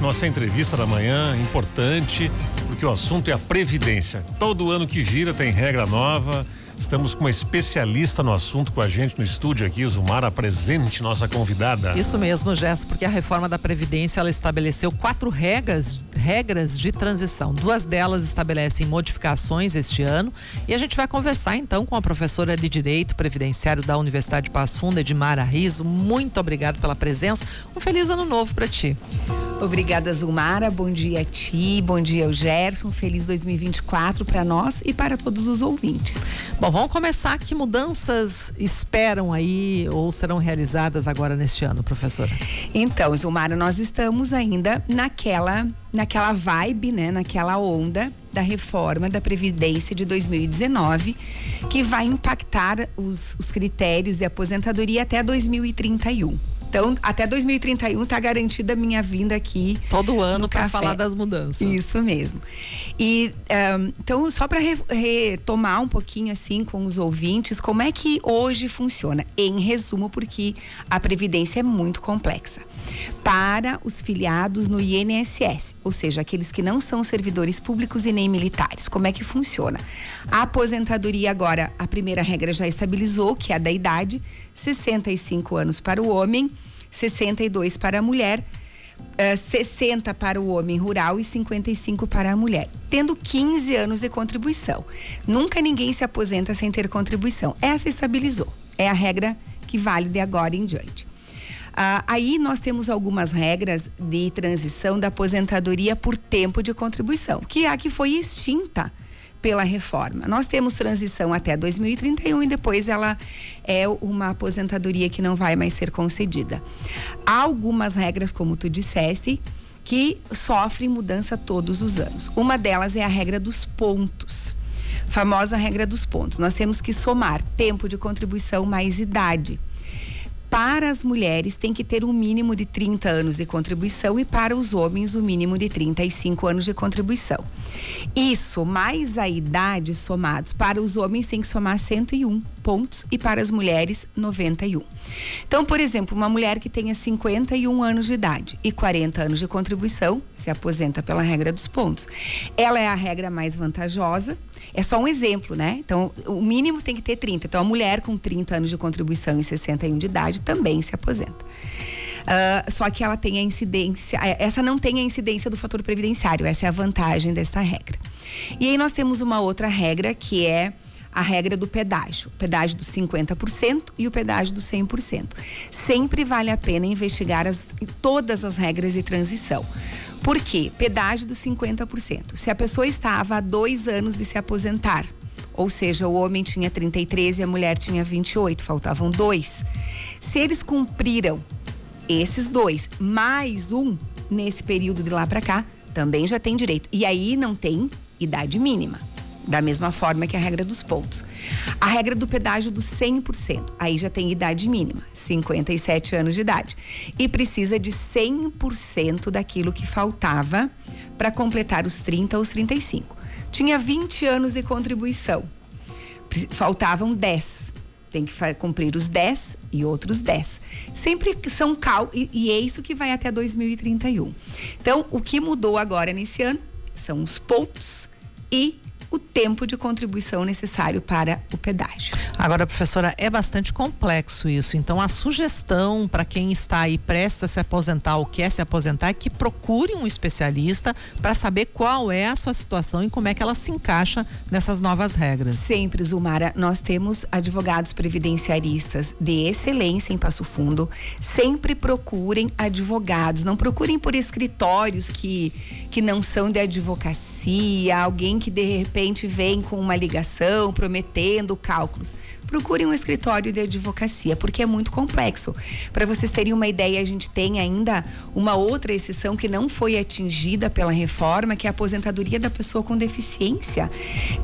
Nossa entrevista da manhã, importante, porque o assunto é a previdência. Todo ano que vira tem regra nova. Estamos com uma especialista no assunto com a gente no estúdio aqui, Zumara presente, nossa convidada. Isso mesmo, Gesso, porque a reforma da Previdência ela estabeleceu quatro regras, regras de transição. Duas delas estabelecem modificações este ano e a gente vai conversar então com a professora de Direito Previdenciário da Universidade de Passo Fundo, Edmara Riso. Muito obrigado pela presença. Um feliz ano novo para ti. Obrigada, Zumara. Bom dia a ti, bom dia ao Gerson. Feliz 2024 para nós e para todos os ouvintes. Bom, vamos começar. Que mudanças esperam aí ou serão realizadas agora neste ano, professora? Então, Zumara, nós estamos ainda naquela, naquela vibe, né, naquela onda da reforma da Previdência de 2019, que vai impactar os, os critérios de aposentadoria até 2031. Então, até 2031 está garantida a minha vinda aqui. Todo ano para falar das mudanças. Isso mesmo. E um, então, só para re, retomar um pouquinho assim com os ouvintes, como é que hoje funciona? Em resumo, porque a previdência é muito complexa. Para os filiados no INSS, ou seja, aqueles que não são servidores públicos e nem militares, como é que funciona? A aposentadoria agora, a primeira regra já estabilizou, que é a da idade, 65 anos para o homem, 62 para a mulher. Uh, 60 para o homem rural e 55 para a mulher, tendo 15 anos de contribuição. Nunca ninguém se aposenta sem ter contribuição. Essa estabilizou. É a regra que vale de agora em diante. Uh, aí nós temos algumas regras de transição da aposentadoria por tempo de contribuição, que é a que foi extinta pela reforma. Nós temos transição até 2031 e depois ela é uma aposentadoria que não vai mais ser concedida. Há algumas regras, como tu disseste, que sofrem mudança todos os anos. Uma delas é a regra dos pontos. Famosa regra dos pontos. Nós temos que somar tempo de contribuição mais idade para as mulheres tem que ter um mínimo de 30 anos de contribuição e para os homens o um mínimo de 35 anos de contribuição. Isso mais a idade somados para os homens tem que somar 101 pontos e para as mulheres 91. Então, por exemplo, uma mulher que tenha 51 anos de idade e 40 anos de contribuição se aposenta pela regra dos pontos. Ela é a regra mais vantajosa. É só um exemplo, né? Então, o mínimo tem que ter 30. Então, a mulher com 30 anos de contribuição e 61 de idade também se aposenta. Uh, só que ela tem a incidência, é, essa não tem a incidência do fator previdenciário, essa é a vantagem dessa regra. E aí nós temos uma outra regra que é a regra do pedágio, o pedágio dos 50% e o pedágio dos 100%. Sempre vale a pena investigar as, todas as regras de transição. Por quê? Pedágio dos 50%. Se a pessoa estava há dois anos de se aposentar, ou seja, o homem tinha 33 e a mulher tinha 28, faltavam dois. Se eles cumpriram esses dois, mais um nesse período de lá para cá, também já tem direito. E aí não tem idade mínima. Da mesma forma que a regra dos pontos. A regra do pedágio do 100%, aí já tem idade mínima, 57 anos de idade. E precisa de 100% daquilo que faltava para completar os 30 ou os 35. Tinha 20 anos de contribuição, faltavam 10 tem que cumprir os 10 e outros 10. Sempre são cal e, e, é isso que vai até 2031. Então, o que mudou agora nesse ano são os pontos e o tempo de contribuição necessário para o pedágio. Agora, professora, é bastante complexo isso. Então, a sugestão para quem está aí prestes a se aposentar ou quer se aposentar é que procure um especialista para saber qual é a sua situação e como é que ela se encaixa nessas novas regras. Sempre, Zumara, nós temos advogados previdenciaristas de excelência em Passo Fundo. Sempre procurem advogados, não procurem por escritórios que, que não são de advocacia, alguém que de repente repente vem com uma ligação prometendo cálculos, procure um escritório de advocacia, porque é muito complexo. Para vocês terem uma ideia, a gente tem ainda uma outra exceção que não foi atingida pela reforma, que é a aposentadoria da pessoa com deficiência,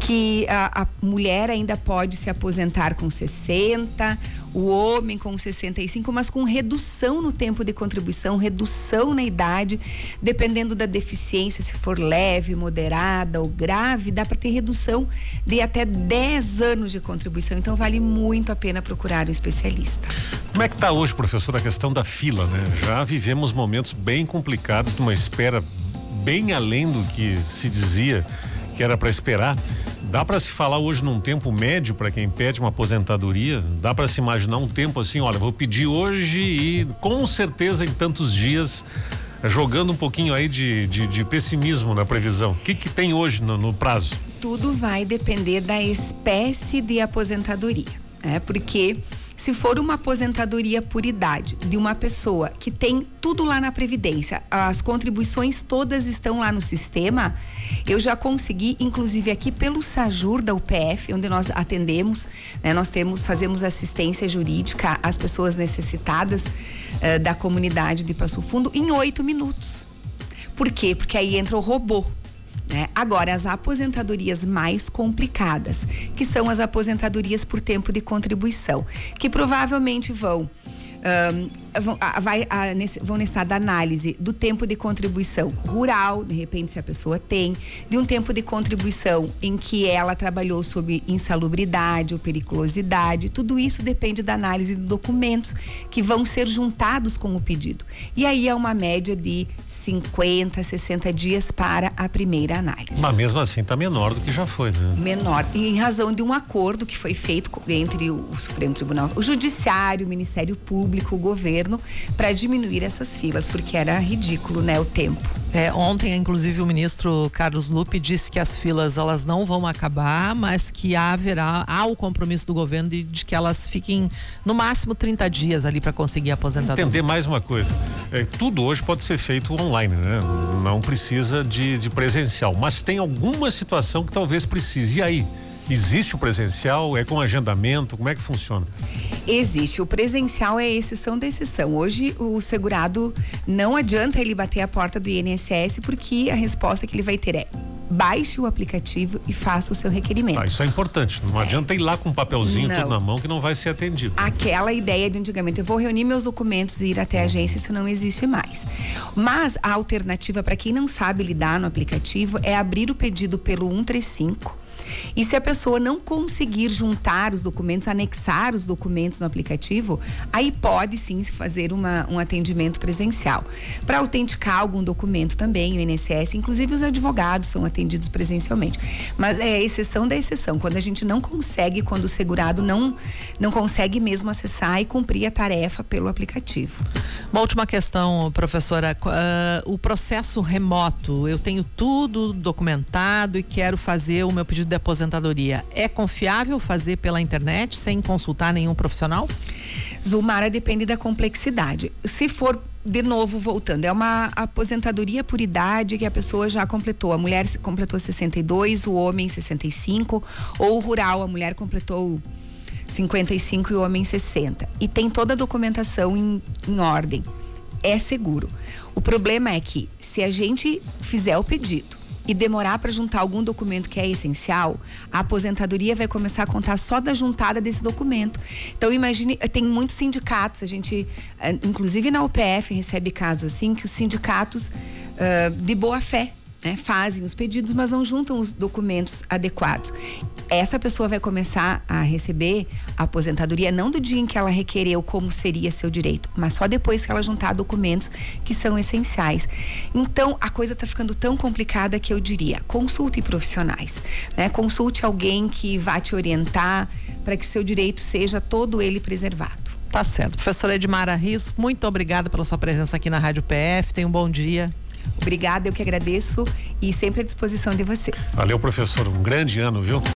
que a, a mulher ainda pode se aposentar com 60 o homem com 65, mas com redução no tempo de contribuição, redução na idade, dependendo da deficiência, se for leve, moderada ou grave, dá para ter redução de até 10 anos de contribuição. Então vale vale muito a pena procurar um especialista. Como é que está hoje, professor, a questão da fila, né? Já vivemos momentos bem complicados, de uma espera bem além do que se dizia que era para esperar. Dá para se falar hoje num tempo médio para quem pede uma aposentadoria? Dá para se imaginar um tempo assim, olha, vou pedir hoje e com certeza em tantos dias jogando um pouquinho aí de, de, de pessimismo na previsão. O que, que tem hoje no, no prazo? Tudo vai depender da espécie de aposentadoria, né? Porque se for uma aposentadoria por idade de uma pessoa que tem tudo lá na Previdência, as contribuições todas estão lá no sistema, eu já consegui, inclusive aqui pelo SAJUR da UPF, onde nós atendemos, né, nós temos, fazemos assistência jurídica às pessoas necessitadas uh, da comunidade de Passo Fundo em oito minutos. Por quê? Porque aí entra o robô. Né? Agora, as aposentadorias mais complicadas, que são as aposentadorias por tempo de contribuição, que provavelmente vão um, vão, a, vai, a, nesse, vão nessa da análise do tempo de contribuição rural, de repente, se a pessoa tem, de um tempo de contribuição em que ela trabalhou sob insalubridade ou periculosidade. Tudo isso depende da análise de documentos que vão ser juntados com o pedido. E aí é uma média de 50, 60 dias para a primeira análise. Mas mesmo assim está menor do que já foi, né? Menor. E em razão de um acordo que foi feito entre o, o Supremo Tribunal, o Judiciário, o Ministério Público público, o governo, para diminuir essas filas, porque era ridículo, né, o tempo. É, ontem, inclusive, o ministro Carlos Lupe disse que as filas elas não vão acabar, mas que haverá há o compromisso do governo de, de que elas fiquem no máximo 30 dias ali para conseguir a aposentadoria. Entender mais uma coisa, é, tudo hoje pode ser feito online, né? Não precisa de, de presencial, mas tem alguma situação que talvez precise. E aí? Existe o presencial? É com agendamento? Como é que funciona? Existe. O presencial é exceção da exceção. Hoje, o segurado não adianta ele bater a porta do INSS porque a resposta que ele vai ter é baixe o aplicativo e faça o seu requerimento. Ah, isso é importante. Não é. adianta ir lá com um papelzinho não. tudo na mão que não vai ser atendido. Aquela ideia de antigamente, eu vou reunir meus documentos e ir até a agência, isso não existe mais. Mas a alternativa para quem não sabe lidar no aplicativo é abrir o pedido pelo 135 e se a pessoa não conseguir juntar os documentos, anexar os documentos no aplicativo, aí pode sim se fazer uma, um atendimento presencial. Para autenticar algum documento também, o INSS, inclusive os advogados são atendidos presencialmente. Mas é exceção da exceção, quando a gente não consegue, quando o segurado não, não consegue mesmo acessar e cumprir a tarefa pelo aplicativo. Uma última questão, professora. Uh, o processo remoto, eu tenho tudo documentado e quero fazer o meu pedido de aposentadoria, é confiável fazer pela internet sem consultar nenhum profissional? Zulmara depende da complexidade. Se for de novo voltando, é uma aposentadoria por idade que a pessoa já completou. A mulher completou 62, o homem 65, ou rural, a mulher completou 55 e o homem 60. E tem toda a documentação em, em ordem. É seguro. O problema é que se a gente fizer o pedido e demorar para juntar algum documento que é essencial, a aposentadoria vai começar a contar só da juntada desse documento. Então imagine, tem muitos sindicatos, a gente, eh, inclusive na UPF recebe casos assim que os sindicatos uh, de boa fé né, fazem os pedidos, mas não juntam os documentos adequados. Essa pessoa vai começar a receber a aposentadoria não do dia em que ela requereu como seria seu direito, mas só depois que ela juntar documentos que são essenciais. Então, a coisa está ficando tão complicada que eu diria: consulte profissionais, né? Consulte alguém que vá te orientar para que o seu direito seja todo ele preservado. Tá certo. Professora Edmara Rios, muito obrigada pela sua presença aqui na Rádio PF. Tenha um bom dia. Obrigada, eu que agradeço e sempre à disposição de vocês. Valeu, professor. Um grande ano, viu?